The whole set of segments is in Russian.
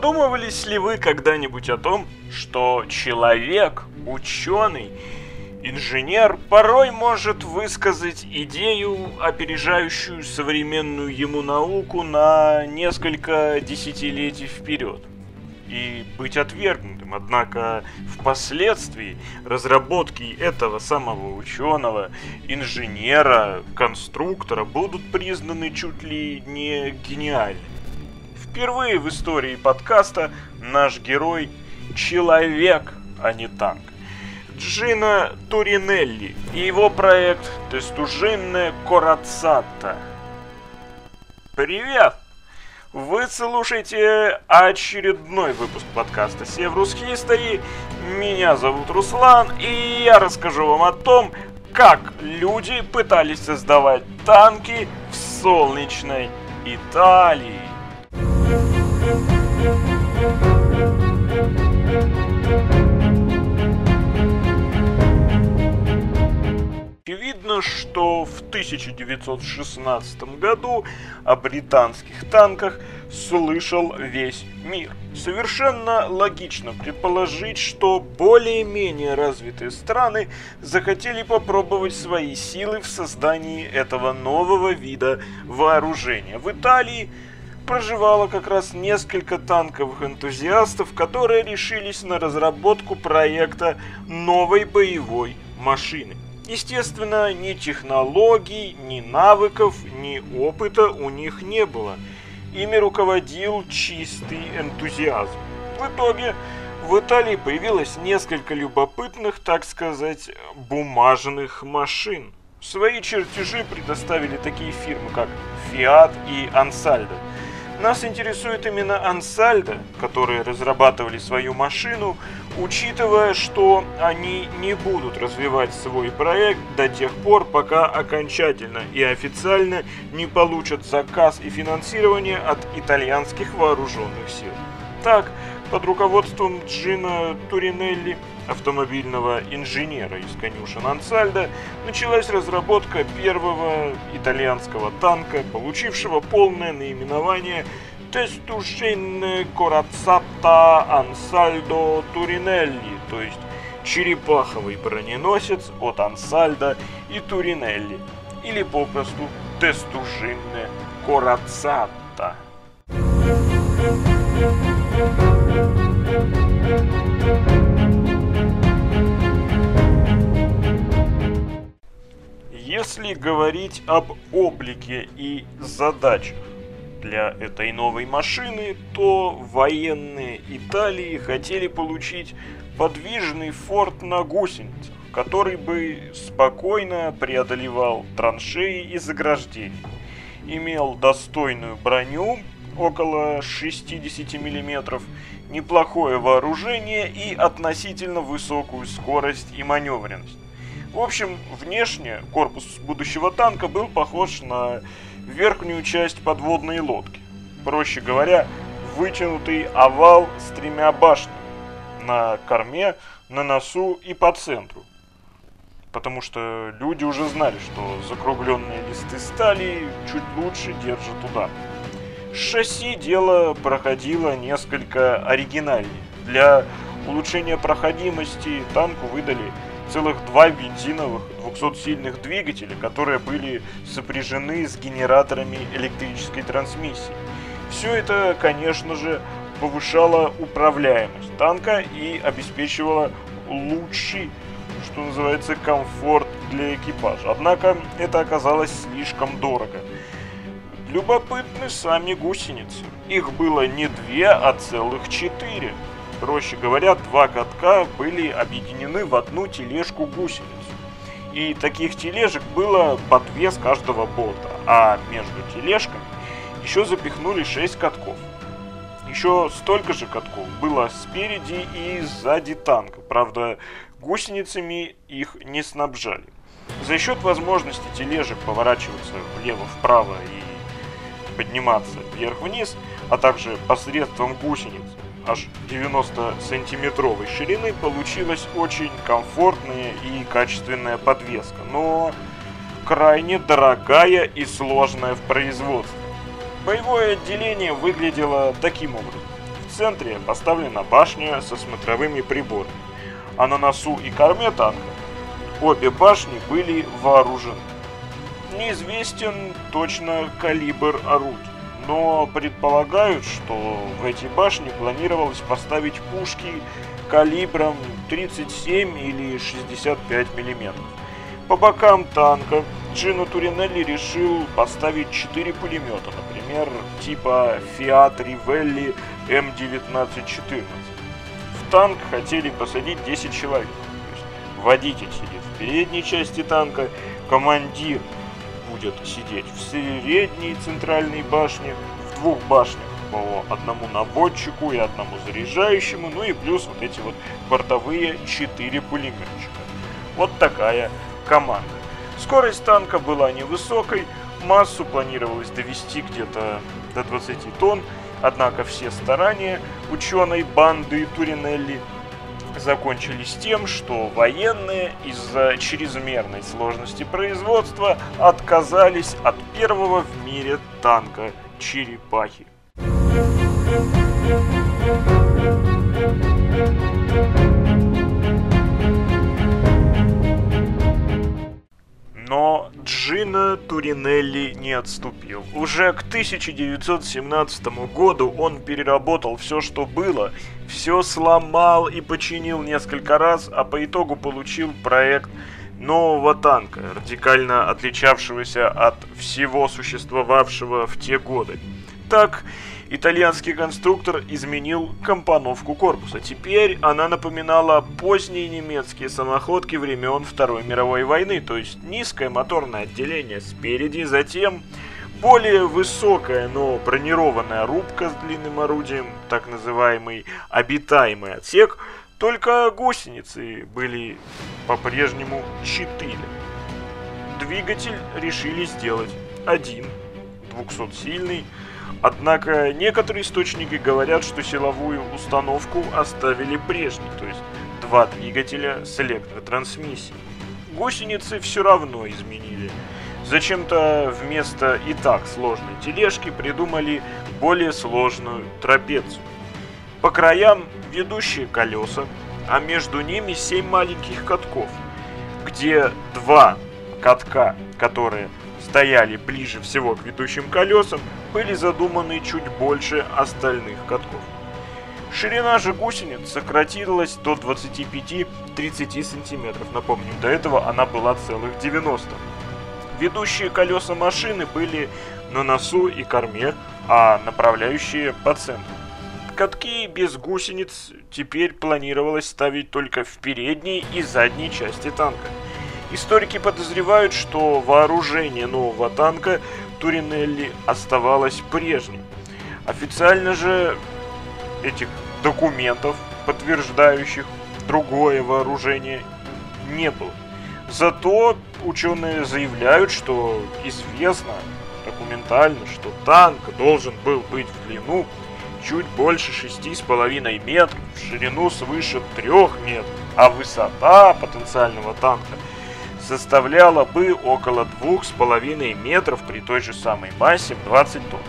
Задумывались ли вы когда-нибудь о том, что человек, ученый, инженер порой может высказать идею, опережающую современную ему науку на несколько десятилетий вперед? и быть отвергнутым. Однако впоследствии разработки этого самого ученого, инженера, конструктора будут признаны чуть ли не гениальными. Впервые в истории подкаста наш герой – человек, а не танк. Джина Туринелли и его проект «Тестужинная Корацата». Привет! Вы слушаете очередной выпуск подкаста Севрус History. Меня зовут Руслан, и я расскажу вам о том, как люди пытались создавать танки в солнечной Италии. Видно, что в 1916 году о британских танках слышал весь мир. Совершенно логично предположить, что более-менее развитые страны захотели попробовать свои силы в создании этого нового вида вооружения. В Италии проживало как раз несколько танковых энтузиастов, которые решились на разработку проекта новой боевой машины. Естественно, ни технологий, ни навыков, ни опыта у них не было. Ими руководил чистый энтузиазм. В итоге в Италии появилось несколько любопытных, так сказать, бумажных машин. Свои чертежи предоставили такие фирмы, как Fiat и Ansaldo – нас интересует именно Ансальдо, которые разрабатывали свою машину, учитывая, что они не будут развивать свой проект до тех пор, пока окончательно и официально не получат заказ и финансирование от итальянских вооруженных сил. Так, под руководством Джина Туринелли, автомобильного инженера из конюшен Ансальда, началась разработка первого итальянского танка, получившего полное наименование Тестушин Корацата Ансальдо Туринелли, то есть черепаховый броненосец от Ансальда и Туринелли, или попросту Тестушинне Корацата. Если говорить об облике и задачах для этой новой машины, то военные Италии хотели получить подвижный форт на гусеницах, который бы спокойно преодолевал траншеи и заграждения, имел достойную броню около 60 мм, неплохое вооружение и относительно высокую скорость и маневренность. В общем, внешне корпус будущего танка был похож на верхнюю часть подводной лодки. Проще говоря, вытянутый овал с тремя башнями на корме, на носу и по центру. Потому что люди уже знали, что закругленные листы стали чуть лучше держат удар. Шасси дело проходило несколько оригинальнее. Для улучшения проходимости танку выдали целых два бензиновых 200-сильных двигателя, которые были сопряжены с генераторами электрической трансмиссии. Все это, конечно же, повышало управляемость танка и обеспечивало лучший, что называется, комфорт для экипажа. Однако это оказалось слишком дорого. Любопытны сами гусеницы. Их было не две, а целых четыре. Проще говоря, два катка были объединены в одну тележку гусениц. И таких тележек было по две с каждого бота, а между тележками еще запихнули 6 катков. Еще столько же катков было спереди и сзади танка, правда гусеницами их не снабжали. За счет возможности тележек поворачиваться влево-вправо и подниматься вверх-вниз, а также посредством гусениц, аж 90-сантиметровой ширины получилась очень комфортная и качественная подвеска, но крайне дорогая и сложная в производстве. Боевое отделение выглядело таким образом. В центре поставлена башня со смотровыми приборами, а на носу и корме танка обе башни были вооружены. Неизвестен точно калибр орудий, но предполагают, что в эти башни планировалось поставить пушки калибром 37 или 65 мм. По бокам танка Джино Туринелли решил поставить 4 пулемета, например, типа Fiat Rivelli М1914. В танк хотели посадить 10 человек. То есть водитель сидит в передней части танка, командир будет сидеть в средней центральной башне, в двух башнях по одному наводчику и одному заряжающему, ну и плюс вот эти вот бортовые 4 пулеметчика. Вот такая команда. Скорость танка была невысокой, массу планировалось довести где-то до 20 тонн, однако все старания ученой банды Туринелли закончились тем, что военные из-за чрезмерной сложности производства отказались от первого в мире танка «Черепахи». Но Джино Туринелли не отступил. Уже к 1917 году он переработал все, что было, все сломал и починил несколько раз, а по итогу получил проект нового танка, радикально отличавшегося от всего существовавшего в те годы. Так, итальянский конструктор изменил компоновку корпуса. Теперь она напоминала поздние немецкие самоходки времен Второй мировой войны, то есть низкое моторное отделение спереди, затем более высокая, но бронированная рубка с длинным орудием, так называемый обитаемый отсек, только гусеницы были по-прежнему четыре. Двигатель решили сделать один, 200-сильный, Однако некоторые источники говорят, что силовую установку оставили прежней, то есть два двигателя с электротрансмиссией. Гусеницы все равно изменили. Зачем-то вместо и так сложной тележки придумали более сложную трапецию. По краям ведущие колеса, а между ними семь маленьких катков, где два катка, которые стояли ближе всего к ведущим колесам, были задуманы чуть больше остальных катков. Ширина же гусениц сократилась до 25-30 сантиметров. Напомню, до этого она была целых 90. Ведущие колеса машины были на носу и корме, а направляющие по центру. Катки без гусениц теперь планировалось ставить только в передней и задней части танка. Историки подозревают, что вооружение нового танка Туринелли оставалось прежним. Официально же этих документов, подтверждающих другое вооружение, не было. Зато ученые заявляют, что известно документально, что танк должен был быть в длину чуть больше 6,5 метров, в ширину свыше 3 метров, а высота потенциального танка – составляла бы около 2,5 метров при той же самой массе в 20 тонн.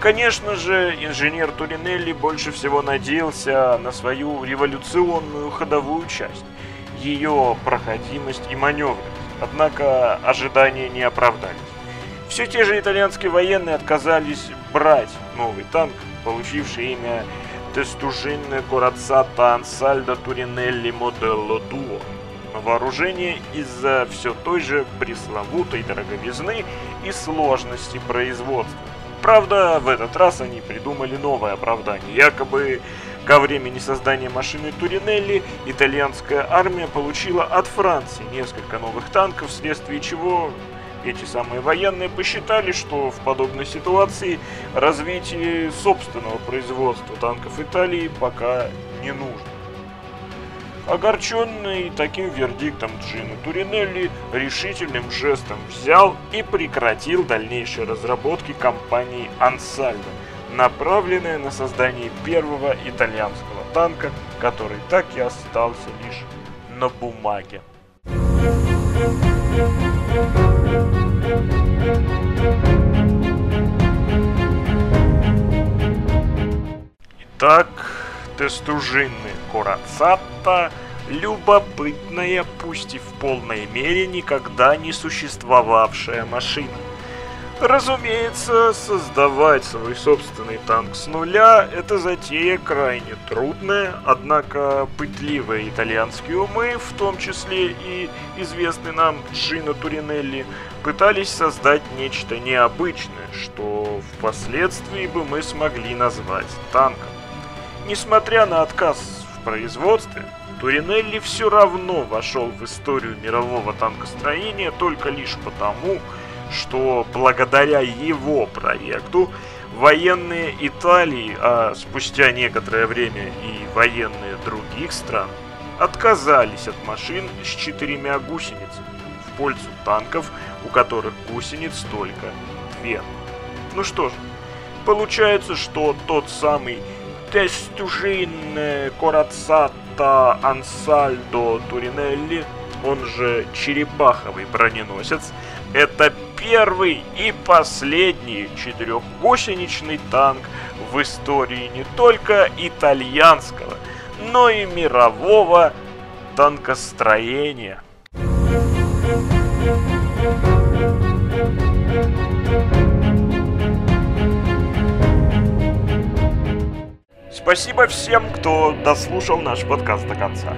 Конечно же, инженер Туринелли больше всего надеялся на свою революционную ходовую часть, ее проходимость и маневренность, однако ожидания не оправдались. Все те же итальянские военные отказались брать новый танк, получивший имя Тестужинне Курацата Ансальдо Туринелли Моделло Дуо вооружение из-за все той же пресловутой дороговизны и сложности производства. Правда, в этот раз они придумали новое оправдание. Якобы ко времени создания машины Туринелли итальянская армия получила от Франции несколько новых танков, вследствие чего эти самые военные посчитали, что в подобной ситуации развитие собственного производства танков Италии пока не нужно. Огорченный таким вердиктом Джино Туринелли решительным жестом взял и прекратил дальнейшие разработки компании Ансальдо, направленные на создание первого итальянского танка, который так и остался лишь на бумаге. Итак, тестужины Курацата – любопытная, пусть и в полной мере никогда не существовавшая машина. Разумеется, создавать свой собственный танк с нуля – это затея крайне трудная, однако пытливые итальянские умы, в том числе и известный нам Джино Туринелли, пытались создать нечто необычное, что впоследствии бы мы смогли назвать танком. Несмотря на отказ в производстве, Туринелли все равно вошел в историю мирового танкостроения только лишь потому, что благодаря его проекту военные Италии, а спустя некоторое время и военные других стран, отказались от машин с четырьмя гусеницами в пользу танков, у которых гусениц только две. Ну что ж, получается, что тот самый Тестужин Корацата Ансальдо Туринелли, он же черепаховый броненосец, это первый и последний четырехгусеничный танк в истории не только итальянского, но и мирового танкостроения. Спасибо всем, кто дослушал наш подкаст до конца.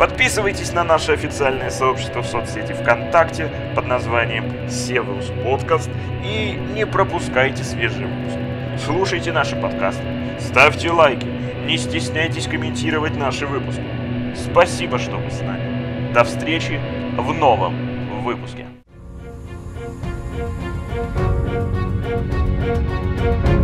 Подписывайтесь на наше официальное сообщество в соцсети ВКонтакте под названием Севус Подкаст и не пропускайте свежие выпуски. Слушайте наши подкасты, ставьте лайки, не стесняйтесь комментировать наши выпуски. Спасибо, что вы с нами. До встречи в новом выпуске. thank you